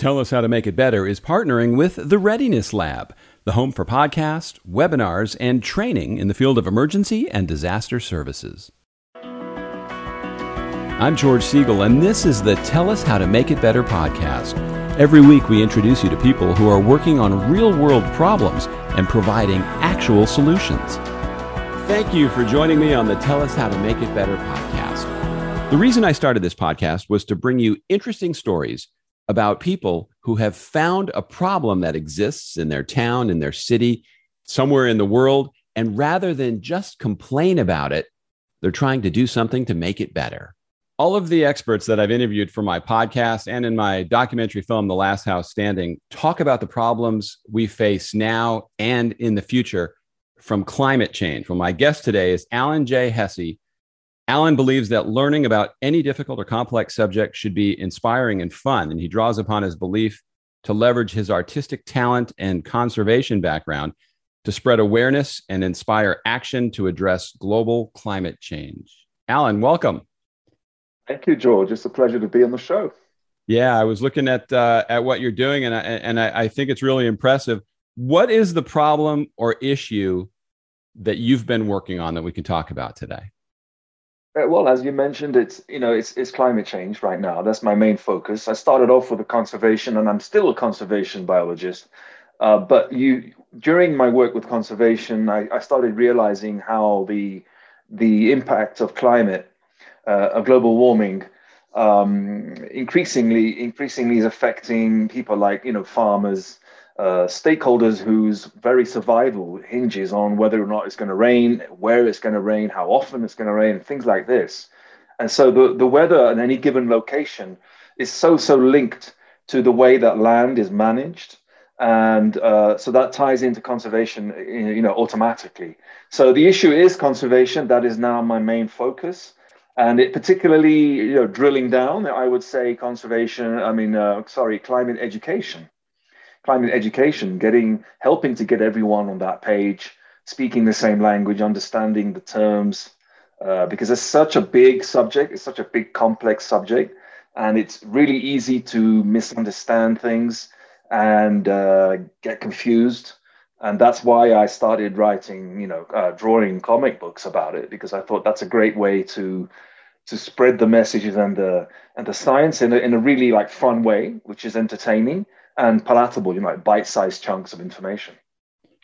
Tell Us How to Make It Better is partnering with the Readiness Lab, the home for podcasts, webinars, and training in the field of emergency and disaster services. I'm George Siegal, and this is the Tell Us How to Make It Better podcast. Every week, we introduce you to people who are working on real world problems and providing actual solutions. Thank you for joining me on the Tell Us How to Make It Better podcast. The reason I started this podcast was to bring you interesting stories about people who have found a problem that exists in their town, in their city, somewhere in the world. And rather than just complain about it, they're trying to do something to make it better. All of the experts that I've interviewed for my podcast and in my documentary film, The Last House Standing, talk about the problems we face now and in the future from climate change. Well, my guest today is Alan J. Hesse, Alan believes that learning about any difficult or complex subject should be inspiring and fun, and he draws upon his belief to leverage his artistic talent and conservation background to spread awareness and inspire action to address global climate change. Alan, welcome. Thank you, George. It's a pleasure to be on the show. Yeah, I was looking at uh, at what you're doing, and I, and I, I think it's really impressive. What is the problem or issue that you've been working on that we can talk about today? Uh, well, as you mentioned, it's you know it's it's climate change right now. That's my main focus. I started off with a conservation, and I'm still a conservation biologist. Uh, but you during my work with conservation, I, I started realizing how the the impact of climate, uh, of global warming, um, increasingly increasingly is affecting people like you know farmers, uh, stakeholders whose very survival hinges on whether or not it's going to rain, where it's going to rain, how often it's going to rain, things like this. And so the, the weather in any given location is so, so linked to the way that land is managed. And uh, so that ties into conservation, you know, automatically. So the issue is conservation. That is now my main focus. And it particularly, you know, drilling down, I would say conservation, I mean, uh, sorry, climate education climate education, getting helping to get everyone on that page, speaking the same language, understanding the terms, uh, because it's such a big subject, it's such a big complex subject, and it's really easy to misunderstand things and uh, get confused. And that's why I started writing, you know, uh, drawing comic books about it because I thought that's a great way to to spread the messages and the and the science in a, in a really like fun way, which is entertaining and palatable, you know, like bite-sized chunks of information.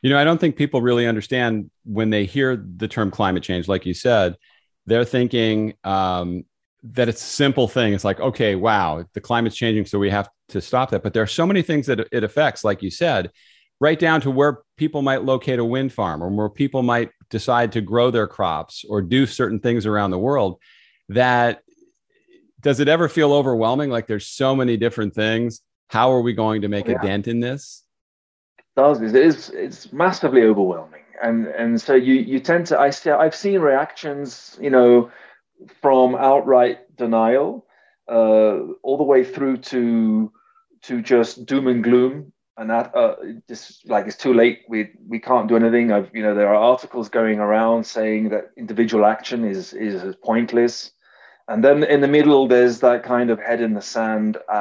You know, I don't think people really understand when they hear the term climate change, like you said, they're thinking um, that it's a simple thing. It's like, okay, wow, the climate's changing, so we have to stop that. But there are so many things that it affects, like you said, right down to where people might locate a wind farm or where people might decide to grow their crops or do certain things around the world that does it ever feel overwhelming like there's so many different things how are we going to make yeah. a dent in this? It does. It is, it's massively overwhelming. And, and so you, you tend to, I see, I've seen reactions, you know, from outright denial uh, all the way through to, to just doom and gloom and that uh, just like it's too late we we can't do anything i've you know there are articles going around saying that individual action is is pointless and then in the middle there's that kind of head in the sand uh,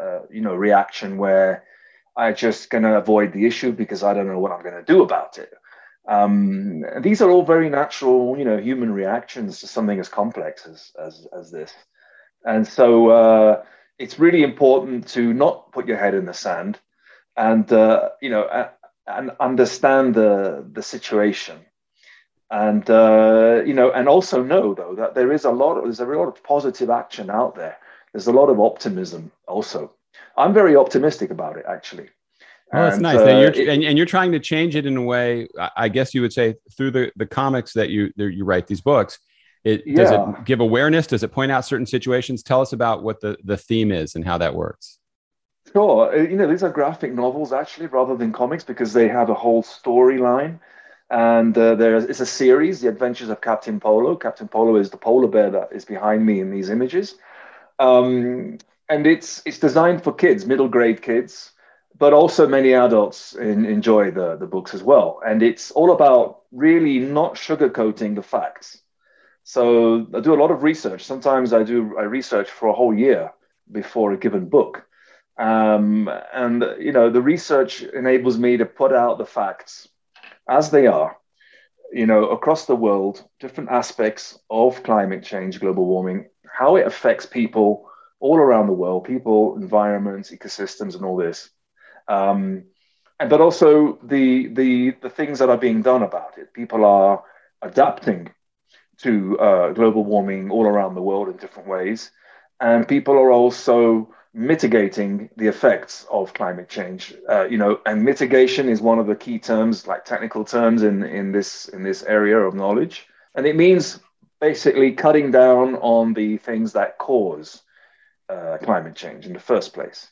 uh, you know reaction where i'm just going to avoid the issue because i don't know what i'm going to do about it. Um, these are all very natural you know human reactions to something as complex as as, as this. And so uh, it's really important to not put your head in the sand and uh, you know and understand the the situation and uh, you know, and also know though that there is a lot of there's a lot of positive action out there. There's a lot of optimism also. I'm very optimistic about it actually. Oh, that's and, nice. Uh, and, you're, it, and, and, you're trying to change it in a way. I guess you would say through the, the comics that you that you write these books. It yeah. does it give awareness? Does it point out certain situations? Tell us about what the the theme is and how that works. Sure. Uh, you know, these are graphic novels actually, rather than comics, because they have a whole storyline and uh, there is a series, The Adventures of Captain Polo. Captain Polo is the polar bear that is behind me in these images. Um, and it's, it's designed for kids, middle grade kids, but also many adults in, enjoy the, the books as well. And it's all about really not sugarcoating the facts. So I do a lot of research. Sometimes I do I research for a whole year before a given book. Um, and you know, the research enables me to put out the facts as they are. You know, across the world, different aspects of climate change, global warming, how it affects people all around the world, people, environments, ecosystems, and all this. Um, and but also the the the things that are being done about it. People are adapting to uh, global warming all around the world in different ways, and people are also mitigating the effects of climate change. Uh, you know, and mitigation is one of the key terms, like technical terms in in this in this area of knowledge, and it means basically cutting down on the things that cause uh, climate change in the first place.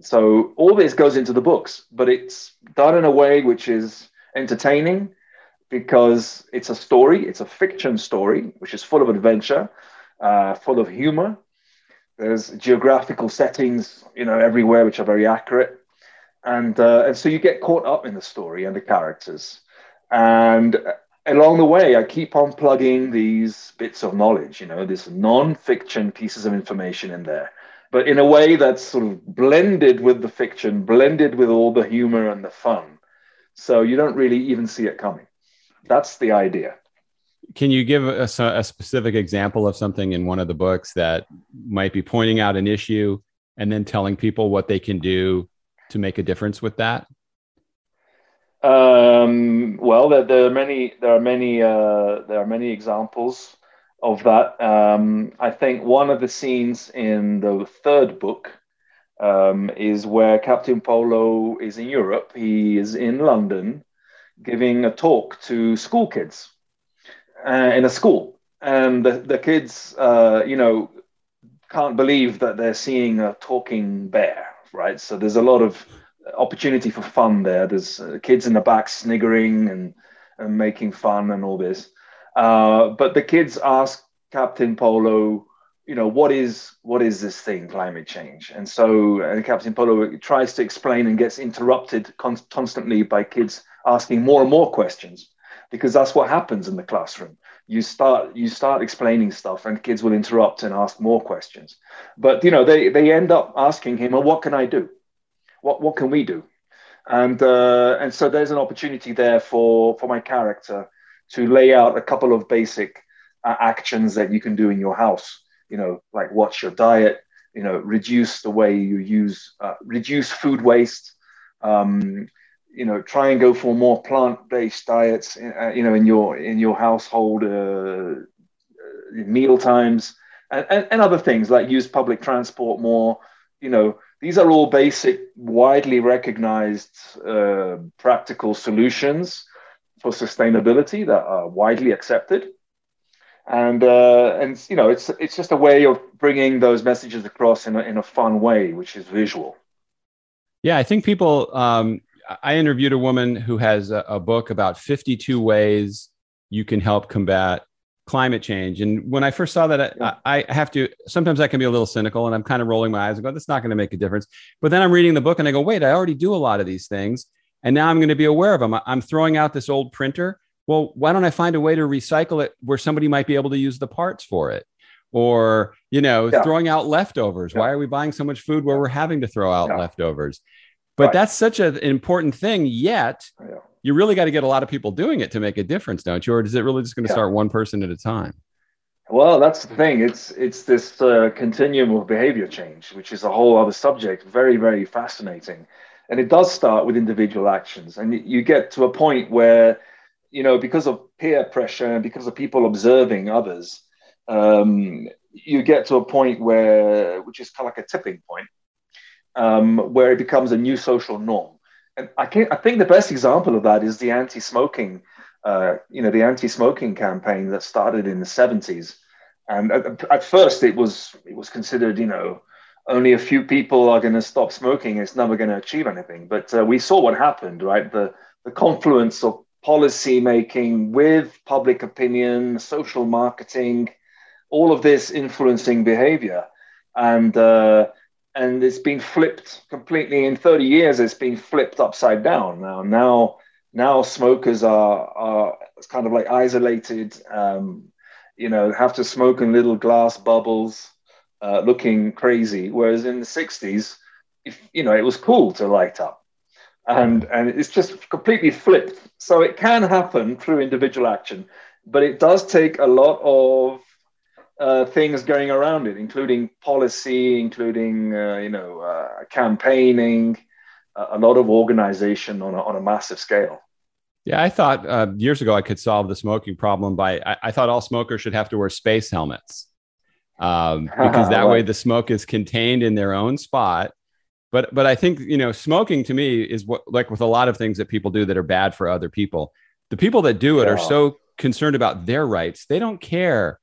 So all this goes into the books, but it's done in a way which is entertaining because it's a story, it's a fiction story, which is full of adventure, uh, full of humor. There's geographical settings, you know, everywhere which are very accurate, and uh, and so you get caught up in the story and the characters, and along the way, I keep on plugging these bits of knowledge, you know, this non-fiction pieces of information in there but in a way that's sort of blended with the fiction, blended with all the humor and the fun. So you don't really even see it coming. That's the idea. Can you give us a, a specific example of something in one of the books that might be pointing out an issue and then telling people what they can do to make a difference with that? Um, well, there, there, are many. There are many. Uh, there are many examples of that. Um, I think one of the scenes in the third book um, is where Captain Polo is in Europe. He is in London giving a talk to school kids uh, in a school. And the, the kids, uh, you know, can't believe that they're seeing a talking bear, right? So there's a lot of opportunity for fun there. There's uh, kids in the back sniggering and, and making fun and all this. Uh, but the kids ask Captain Polo, you know, what is what is this thing, climate change? And so uh, Captain Polo tries to explain and gets interrupted con- constantly by kids asking more and more questions, because that's what happens in the classroom. You start you start explaining stuff, and kids will interrupt and ask more questions. But you know, they they end up asking him, "Well, what can I do? What what can we do?" And uh, and so there's an opportunity there for for my character to lay out a couple of basic uh, actions that you can do in your house. You know, like watch your diet. You know, reduce the way you use, uh, reduce food waste. Um, you know, try and go for more plant-based diets. Uh, you know, in your in your household, uh, uh, meal times, and, and, and other things like use public transport more. You know, these are all basic, widely recognized, uh, practical solutions for sustainability that are widely accepted. And uh, and you know, it's it's just a way of bringing those messages across in a, in a fun way, which is visual. Yeah, I think people. Um, I interviewed a woman who has a, a book about 52 ways you can help combat climate change. And when I first saw that. I, I, have to, sometimes I can be a little cynical and I'm kind of rolling my eyes and go, that's not going to make a difference. But then I'm reading the book and I go, wait, I already do a lot of these things and now I'm going to be aware of them. I'm throwing out this old printer. Well, why don't I find a way to recycle it where somebody might be able to use the parts for it? Or, you know, yeah. throwing out leftovers. Yeah. Why are we buying so much food where we're having to throw out leftovers? But right. that's such an important thing. Yet, you really got to get a lot of people doing it to make a difference, don't you? Or is it really just going to start one person at a time? Well, that's the thing. It's it's this uh, continuum of behavior change, which is a whole other subject. Very, very fascinating and it does start with individual actions and you get to a point where you know because of peer pressure and because of people observing others um, you get to a point where which is kind of like a tipping point um, where it becomes a new social norm and I, I think the best example of that is the anti-smoking uh, you know the anti-smoking campaign that started in the 70s and at, at first it was it was considered you know only a few people are going to stop smoking, it's never going to achieve anything. But uh, we saw what happened, right? The, the confluence of policy making with public opinion, social marketing, all of this influencing behavior. And, uh, and it's been flipped completely in 30 years, it's been flipped upside down. Now, now, now smokers are, are kind of like isolated, um, you know, have to smoke in little glass bubbles uh, looking crazy. Whereas in the 60s, if you know it was cool to light up, and and it's just completely flipped. So it can happen through individual action, but it does take a lot of uh, things going around it, including policy, including uh, you know uh, campaigning, a lot of organization on a, on a massive scale. Yeah, I thought uh, years ago I could solve the smoking problem by I, I, thought all smokers should have to wear space helmets um, because that way the smoke is contained in their own spot. But but I think you know smoking to me is what like with a lot of things that people do that are bad for other people. The people that do it yeah. are so concerned about their rights they don't care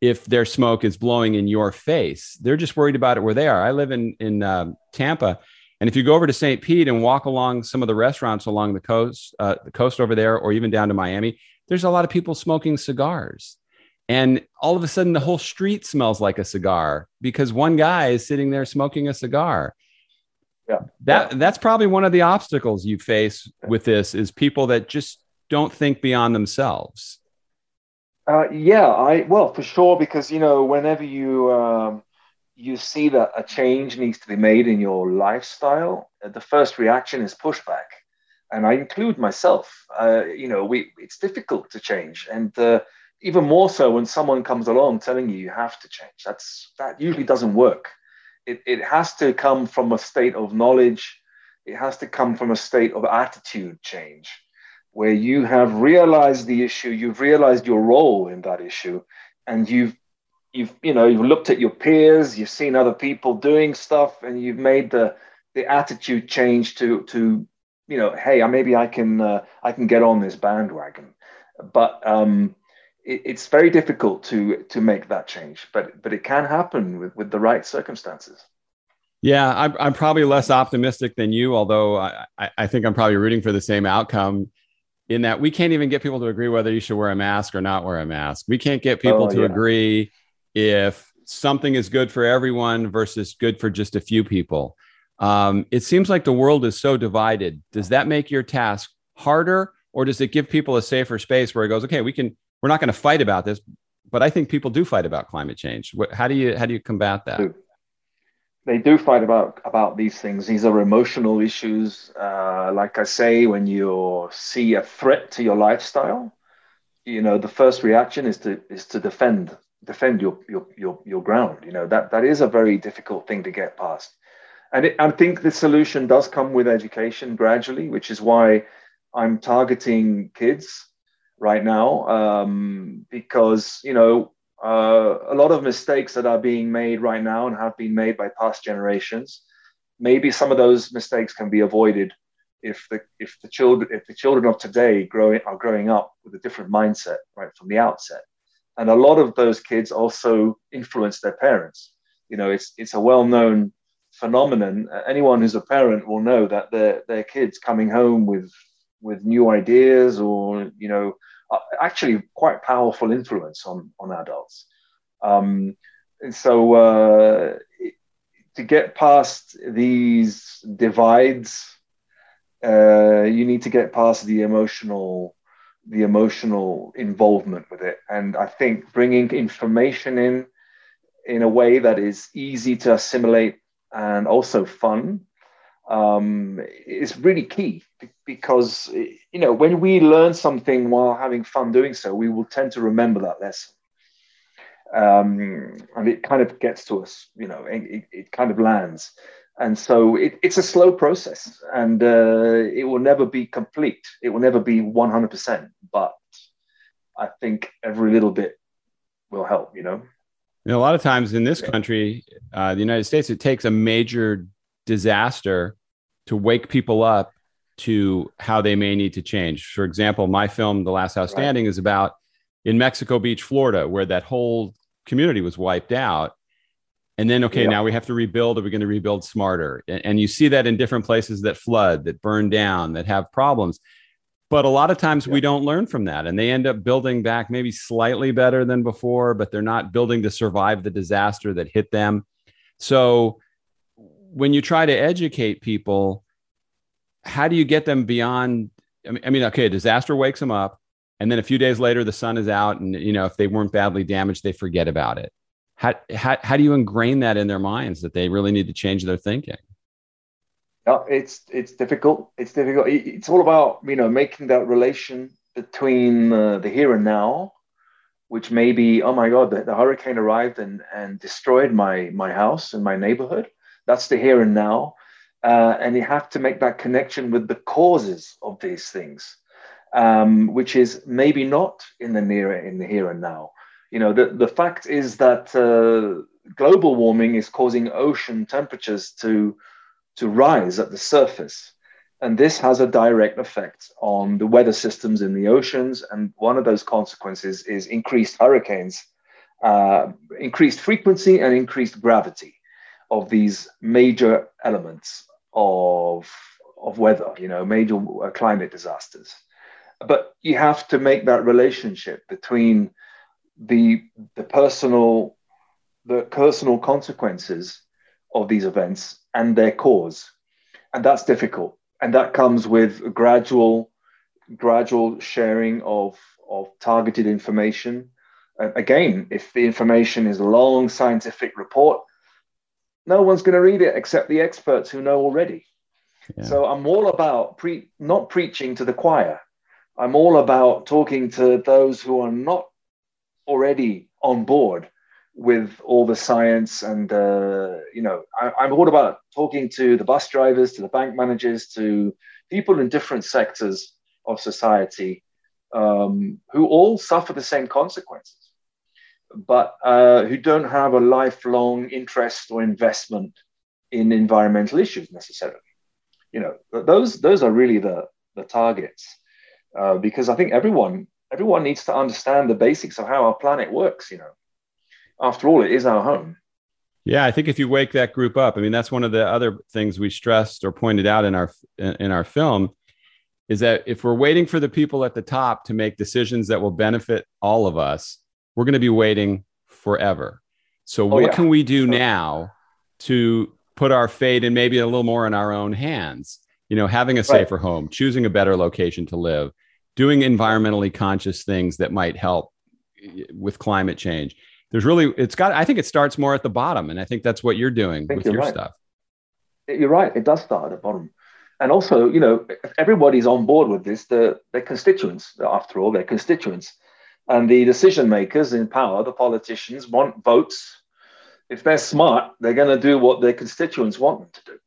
if their smoke is blowing in your face. They're just worried about it where they are. I live in in uh, Tampa, and if you go over to St. Pete and walk along some of the restaurants along the coast, uh, the coast over there, or even down to Miami, there's a lot of people smoking cigars. And all of a sudden, the whole street smells like a cigar because one guy is sitting there smoking a cigar. Yeah. That that's probably one of the obstacles you face with this is people that just don't think beyond themselves. Uh, yeah, I well for sure because you know whenever you um, you see that a change needs to be made in your lifestyle, uh, the first reaction is pushback. And I include myself. Uh, you know, we, it's difficult to change. And uh, even more so when someone comes along telling you you have to change. That's, that usually doesn't work. It, it has to come from a state of knowledge, it has to come from a state of attitude change where you have realized the issue, you've realized your role in that issue, and you've you've you know you've looked at your peers you've seen other people doing stuff and you've made the the attitude change to to you know hey maybe i can uh, i can get on this bandwagon. But um it, it's very difficult to to make that change but but it can happen with with the right circumstances. Yeah i'm, I'm probably less optimistic than you although I, I think i'm probably rooting for the same outcome in that we can't even get people to agree whether you should wear a mask or not wear a mask we can't get people oh, to yeah. agree if something is good for everyone versus good for just a few people. Um, it seems like the world is so divided. Does that make your task harder, or does it give people a safer space where it goes, okay, we can, we're not going to fight about this, but I think people do fight about climate change. How do you how do you combat that? They do fight about about these things. These are emotional issues. Uh, like I say, when you see a threat to your lifestyle, you know the first reaction is to is to defend defend your, your your your ground. You know that that is a very difficult thing to get past, and it, I think the solution does come with education gradually, which is why I'm targeting kids right now um, because you know uh, a lot of mistakes that are being made right now and have been made by past generations. Maybe some of those mistakes can be avoided if the if the children if the children of today growing are growing up with a different mindset right from the outset and a lot of those kids also influence their parents. You know, it's it's a well-known phenomenon. Anyone who's a parent will know that their their kids coming home with with new ideas or you know actually quite powerful influence on on adults. Um, so uh, to get past these divides, uh, you need to get past the emotional the emotional involvement with it. And I think bringing information in in a way that is easy to assimilate and also fun um, is really key because you know when we learn something while having fun doing so, we will tend to remember that lesson. Um, and it kind of gets to us, you know, it, it kind of lands. And so it, it's a slow process and uh, it will never be complete. It will never be 100% but i think every little bit will help you know? A lot of times in this country uh, the united states it takes a major disaster to wake people up to how they may need to change for example my film the last house standing right. is about in mexico beach florida where that whole community was wiped out and then okay yeah. now we have to rebuild are we going to rebuild smarter and, and, you see that in different places that flood that burn down that have problems but a lot of times yeah. we don't learn from that and they end up building back maybe slightly better than before but they're not building to survive the disaster that hit them so when you try to educate people how do you get them beyond I mean, okay disaster wakes them up and then a few days later the sun is out and you know if they weren't badly damaged they forget about it how, how, how do you ingrain that in their minds that they really need to change their thinking Yeah, it's it's difficult. It's difficult. It's all about you know making that relation between uh, the here and now, which may be oh my god, the, the hurricane arrived and and destroyed my my house and my neighborhood. That's the here and now, uh, and you have to make that connection with the causes of these things, um, which is maybe not in the near in the here and now. You know, the the fact is that uh, global warming is causing ocean temperatures to to rise at the surface. And this has a direct effect on the weather systems in the oceans. And one of those consequences is increased hurricanes, uh, increased frequency, and increased gravity of these major elements of, of weather, you know, major uh, climate disasters. But you have to make that relationship between the, the personal the personal consequences of these events and their cause. And that's difficult. And that comes with gradual, gradual sharing of, of targeted information. Uh, again, if the information is a long scientific report, no one's going to read it except the experts who know already. Yeah. So I'm all about pre- not preaching to the choir. I'm all about talking to those who are not already on board with all the science and uh, you know I, am all about talking to the bus drivers to the bank managers to people in different sectors of society um, who all suffer the same consequences but uh, who don't have a lifelong interest or investment in environmental issues necessarily you know those those are really the the targets uh, because i think everyone everyone needs to understand the basics of how our planet works you know after all, it is our home. Yeah, I think if you wake that group up, I mean, that's one of the other things we stressed or pointed out in our in our film is that if we're waiting for the people at the top to make decisions that will benefit all of us, we're going to be waiting forever. So, oh, what yeah. can we do now to put our fate and maybe a little more in our own hands? You know, having a safer right. home, choosing a better location to live, doing environmentally conscious things that might help with climate change there's really it's got i think it starts more at the bottom and i think that's what you're doing with your right. stuff you're right it does start at the bottom and also you know everybody's on board with this the their constituents after all they're constituents and the decision makers in power the politicians want votes if they're smart they're going to do what their constituents want them to do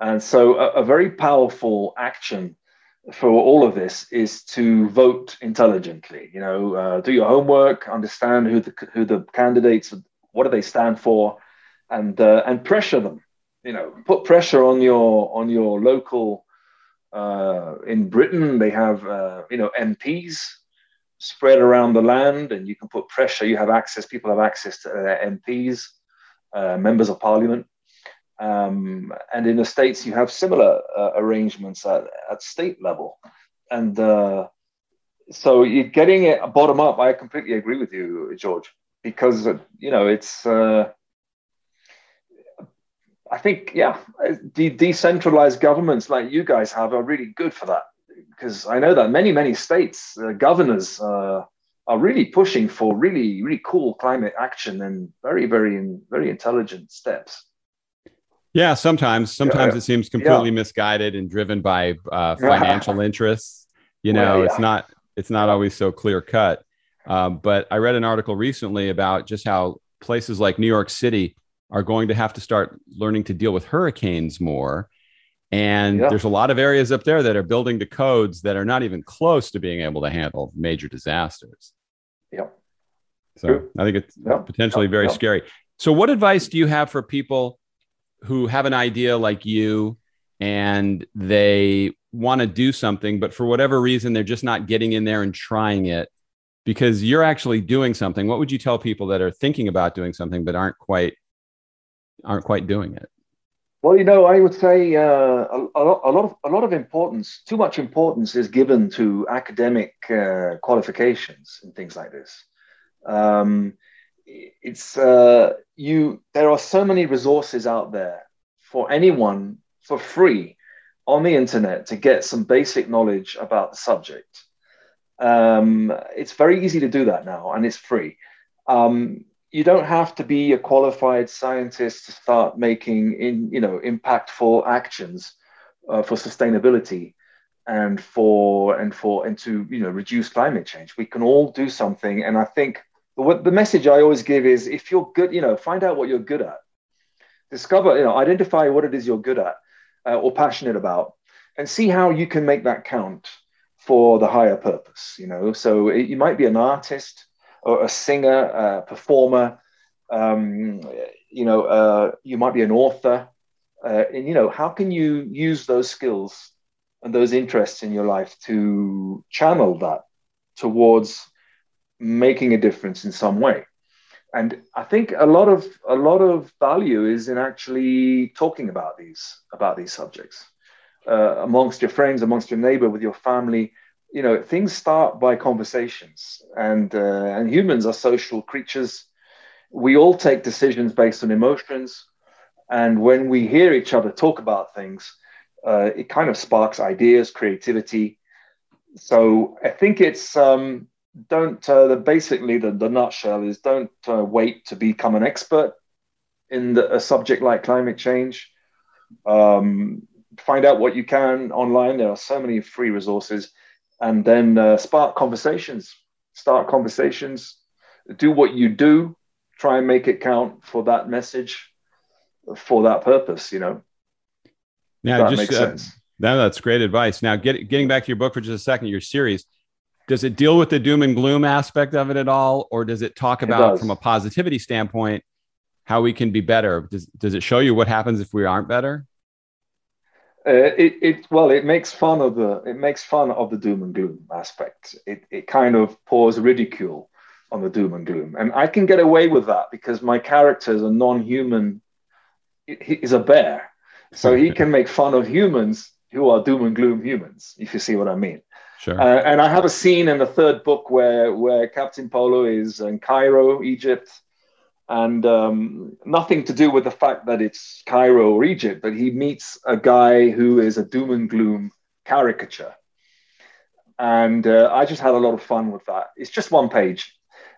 and so a, a very powerful action for all of this is to vote intelligently. You know, uh, do your homework, understand who the who the candidates, what do they stand for, and uh, and pressure them. You know, put pressure on your on your local. Uh, in Britain, they have uh, you know MPs spread around the land, and you can put pressure. You have access. People have access to their MPs, uh, members of parliament um, and in the States, you have similar uh, arrangements at, at state level. And uh, so you're getting it bottom up. I completely agree with you, George, because, you know, it's, uh, I think, yeah, de- decentralized governments like you guys have are really good for that. Because I know that many, many states, uh, governors uh, are really pushing for really, really cool climate action and very, very, very intelligent steps. Yeah, sometimes sometimes yeah. it seems completely yeah. misguided and driven by uh, financial interests. You know, well, yeah. it's not it's not always so clear cut. Um, but I read an article recently about just how places like New York City are going to have to start learning to deal with hurricanes more. And there's a lot of areas up there that are building to codes that are not even close to being able to handle major disasters. Yeah. So True. I think it's potentially very scary. So, what advice do you have for people who have an idea like you and they want to do something, but for whatever reason, they're just not getting in there and trying it because you're actually doing something. What would you tell people that are thinking about doing something but aren't quite aren't quite doing it? Well, you know, I would say uh, a, a, lot, a, lot of a lot of importance, too much importance, is given to academic uh, qualifications and things like this. Um, it's uh, you. There are so many resources out there for anyone for free on the internet to get some basic knowledge about the subject. Um, it's very easy to do that now, and it's free. Um, you don't have to be a qualified scientist to start making in you know impactful actions uh, for sustainability and for and for and to you know reduce climate change. We can all do something. And i think what the message i always give is if you're good you know find out what you're good at. Discover you know identify what it is you're good at uh, or passionate about and see how you can make that count for the higher purpose you know. So it, you might be an artist or a singer a performer um, you know uh, you might be an author uh, and you know how can you use those skills and those interests in your life to channel that towards making a difference in some way? And i think a lot of a lot of value is in actually talking about these about these subjects uh, amongst your friends amongst your neighbor with your family you know things start by conversations and uh, and humans are social creatures we all take decisions based on emotions and when we hear each other talk about things uh, it kind of sparks ideas, creativity. So I think it's um, don't uh, the, basically the, the nutshell is don't uh, wait to become an expert in the, a subject like climate change. Um, find out what you can online. There are so many free resources, and then uh, spark conversations. Start conversations. Do what you do. Try and make it count for that message, for that purpose. You know. Now, that just uh, now that's great advice. Now, get, getting back to your book for just a second, your series, does it deal with the doom and gloom aspect of it at all, or does it talk about it from a positivity standpoint how we can be better? Does does it show you what happens if we aren't better? Uh, it, it well, it makes fun of the it makes fun of the doom and gloom aspect. It it kind of pours ridicule on the doom and gloom, and I can get away with that because my character is a non-human. He is a bear, so he can make fun of humans who are doom and gloom humans, if you see what I mean. Sure. Uh, and I have a scene in the third book where where Captain Polo is in Cairo, Egypt, and um, nothing to do with the fact that it's Cairo or Egypt, but he meets a guy who is a doom and gloom caricature, and uh, I just had a lot of fun with that. It's just one page.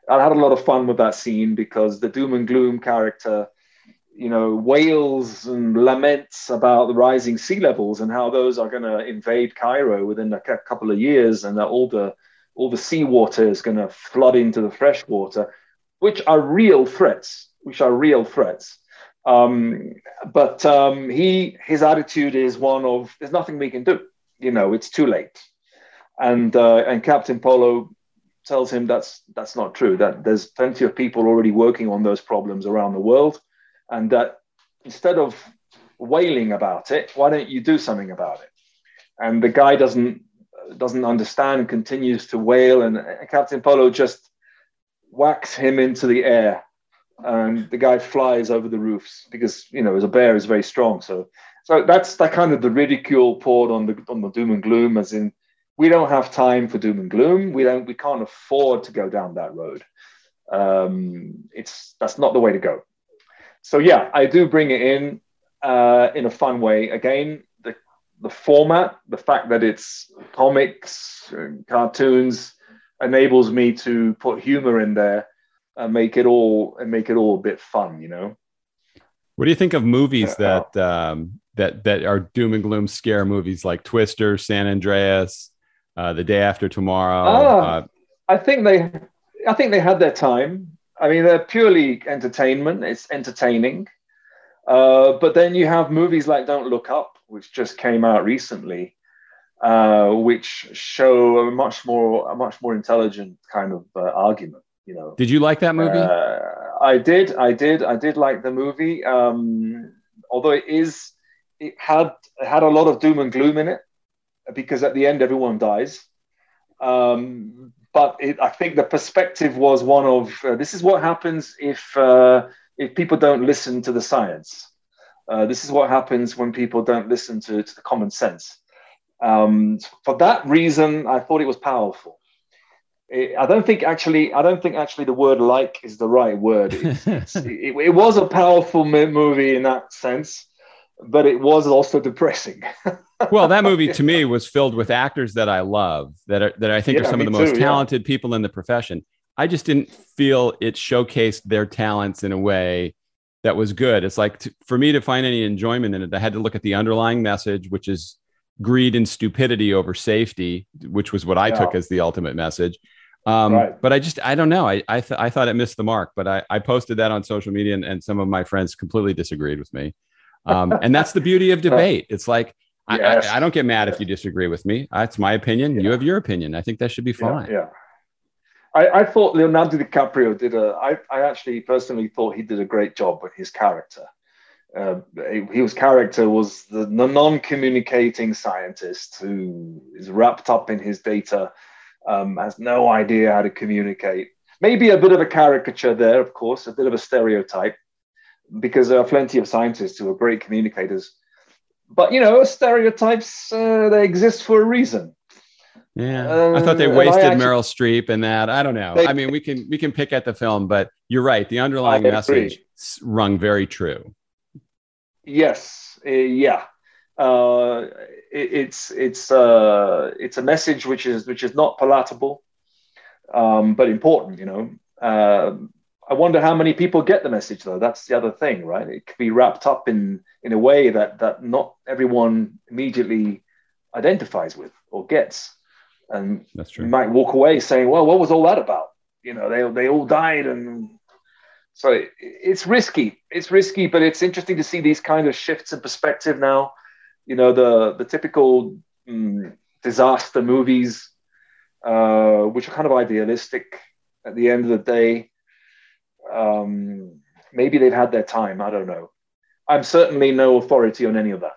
I had a lot of fun with that scene because the doom and gloom character you know, wails and laments about the rising sea levels and how those are going to invade Cairo within a couple of years, and that all the all the seawater is going to flood into the freshwater, which are real threats. Which are real threats. Um, but um, he his attitude is one of there's nothing we can do. You know, it's too late. And uh, and Captain Polo tells him that's that's not true. That there's plenty of people already working on those problems around the world and that instead of wailing about it, why don't you do something about it? And the guy doesn't doesn't understand and continues to wail, and Captain Polo just whacks him into the air, and the guy flies over the roofs because you know as a bear is very strong. So so that's that kind of the ridicule poured on the on the doom and gloom, as in we don't have time for doom and gloom. We don't we can't afford to go down that road. Um, it's that's not the way to go so yeah, I do bring it in uh, in a fun way. Again, the the format, the fact that it's comics, and cartoons, enables me to put humor in there and make it all and make it all a bit fun. You know. What do you think of movies that um, that that are doom and gloom scare movies like Twister, San Andreas, uh, The Day After Tomorrow? Ah, uh, I think they, I think they had their time. I mean, they're purely entertainment. It's entertaining. Uh, but then you have movies like Don't Look Up, which just came out recently, uh, which show a much more a much more intelligent kind of uh, argument. You know. Did you like that movie? Uh, I did. I did. I did like the movie. Um, although it is, it had it had a lot of doom and gloom in it, because at the end everyone dies. Um, but it, I think the perspective was one of uh, this is what happens if uh, if people don't listen to the science. Uh, this is what happens when people don't listen to, to the common sense. Um, for that reason, I thought it was powerful. It, I don't think actually, I don't think actually the word "like" is the right word. It, it, it was a powerful movie in that sense, but it was also depressing. well, that movie to me was filled with actors that I love, that are, that I think yeah, are some of the most too, talented yeah. people in the profession. I just didn't feel it showcased their talents in a way that was good. It's like to, for me to find any enjoyment in it, I had to look at the underlying message, which is greed and stupidity over safety, which was what I yeah. took as the ultimate message. Um, right. But I just, I don't know. I, I, th- I thought it missed the mark, but I, I posted that on social media and, and some of my friends completely disagreed with me. Um, and that's the beauty of debate. It's like, yes. I, I, I, don't get mad if you disagree with me. That's my opinion. Yeah. You have your opinion. I think that should be fine. Yeah. yeah. I, I, thought Leonardo DiCaprio did a. I, I actually personally thought he did a great job with his character. Uh, his character was the, the non-communicating scientist who is wrapped up in his data um, has no idea how to communicate. Maybe a bit of a caricature there, of course, a bit of a stereotype, because there are plenty of scientists who are great communicators. But you know, stereotypes uh, they exist for a reason. Yeah, um, I thought they wasted actually, Meryl Streep in that. I don't know. They, I mean, we can we can pick at the film, but you're right. The underlying message rung very true. Yes. Uh, yeah uh, it, it's it's uh, it's a message which is which is not palatable, um, but important. You know, uh, I wonder how many people get the message though. That's the other thing, right? It could be wrapped up in in a way that that not everyone immediately identifies with or gets, and that's true. You might walk away saying, "Well, what was all that about?" You know, they they all died and so it, it's risky. It's risky, but it's interesting to see these kind of shifts in perspective now you know the the typical mm, disaster movies, uh, which are kind of idealistic. At the end of the day, um, maybe they've had their time. I don't know. I'm certainly no authority on any of that.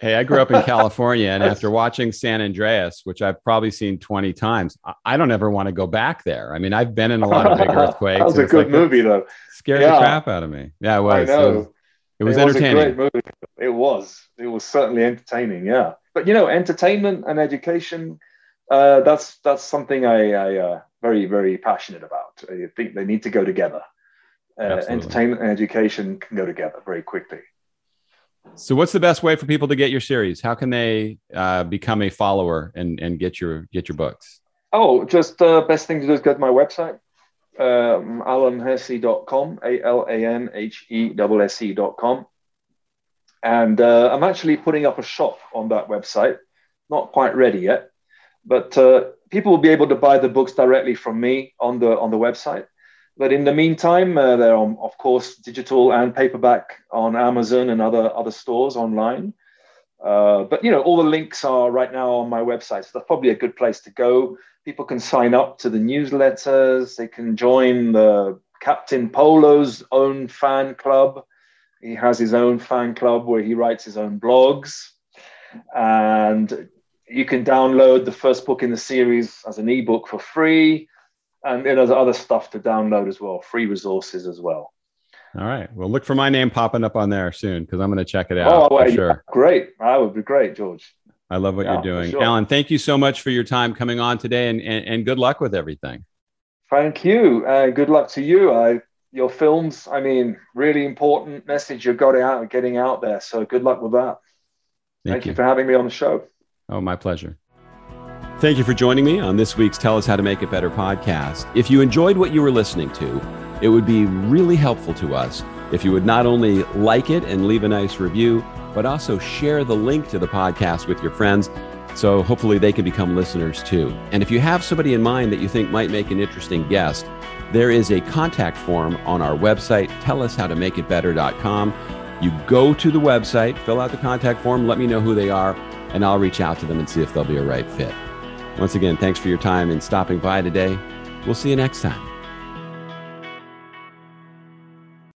Hey, I grew up in California, and after watching San Andreas, which I've probably seen 20 times, I don't ever want to go back there. I mean, I've been in a lot of big earthquakes. that was a good like movie, though. Scared yeah. the crap out of me. Yeah, it was. I know. It was, it was entertaining. great movie. It was. It was certainly entertaining. Yeah, but you know, entertainment and education. Uh, that's that's something I, I uh, very very passionate about. I think they need to go together. Uh, entertainment and education can go together very quickly. So, what's the best way for people to get your series? How can they uh, become a follower and, and get your get your books? Oh, just the uh, best thing to do is go to my website, um, alanhesse.com, A L A N H E S E.com. And uh, I'm actually putting up a shop on that website, not quite ready yet, but uh, people will be able to buy the books directly from me on the on the website. But in the meantime, uh, they're on, of course, digital and paperback on Amazon and other other stores online. Uh, but you know, all the links are right now on my website, so that's probably a good place to go people can sign up to the newsletters. They can join the Captain Polo's own fan club. He has his own fan club where he writes his own blogs. And you can download the first book in the series as an ebook for free. And there's other stuff to download as well, free resources as well. All right. Well, look for my name popping up on there soon because I'm going to check it out. Oh, sure. Yeah, great. That would be great, George. I love what yeah, you're doing. Sure. Alan, thank you so much for your time coming on today and, and, and good luck with everything. Thank you. Uh, good luck to you. I, your films, I mean, really important message you've got out and getting out there. So good luck with that. Thank, thank you. you for having me on the show. Oh, my pleasure. Thank you for joining me on this week's Tell Us How to Make It Better podcast. If you enjoyed what you were listening to, it would be really helpful to us if you would not only like it and leave a nice review, but also share the link to the podcast with your friends so hopefully they can become listeners too. And if you have somebody in mind that you think might make an interesting guest, there is a contact form on our website, tellus.howtomakeitbetter.com. You go to the website, fill out the contact form, let me know who they are, and I'll reach out to them and see if they'll be a right fit. Once again, thanks for your time and stopping by today. We'll see you next time.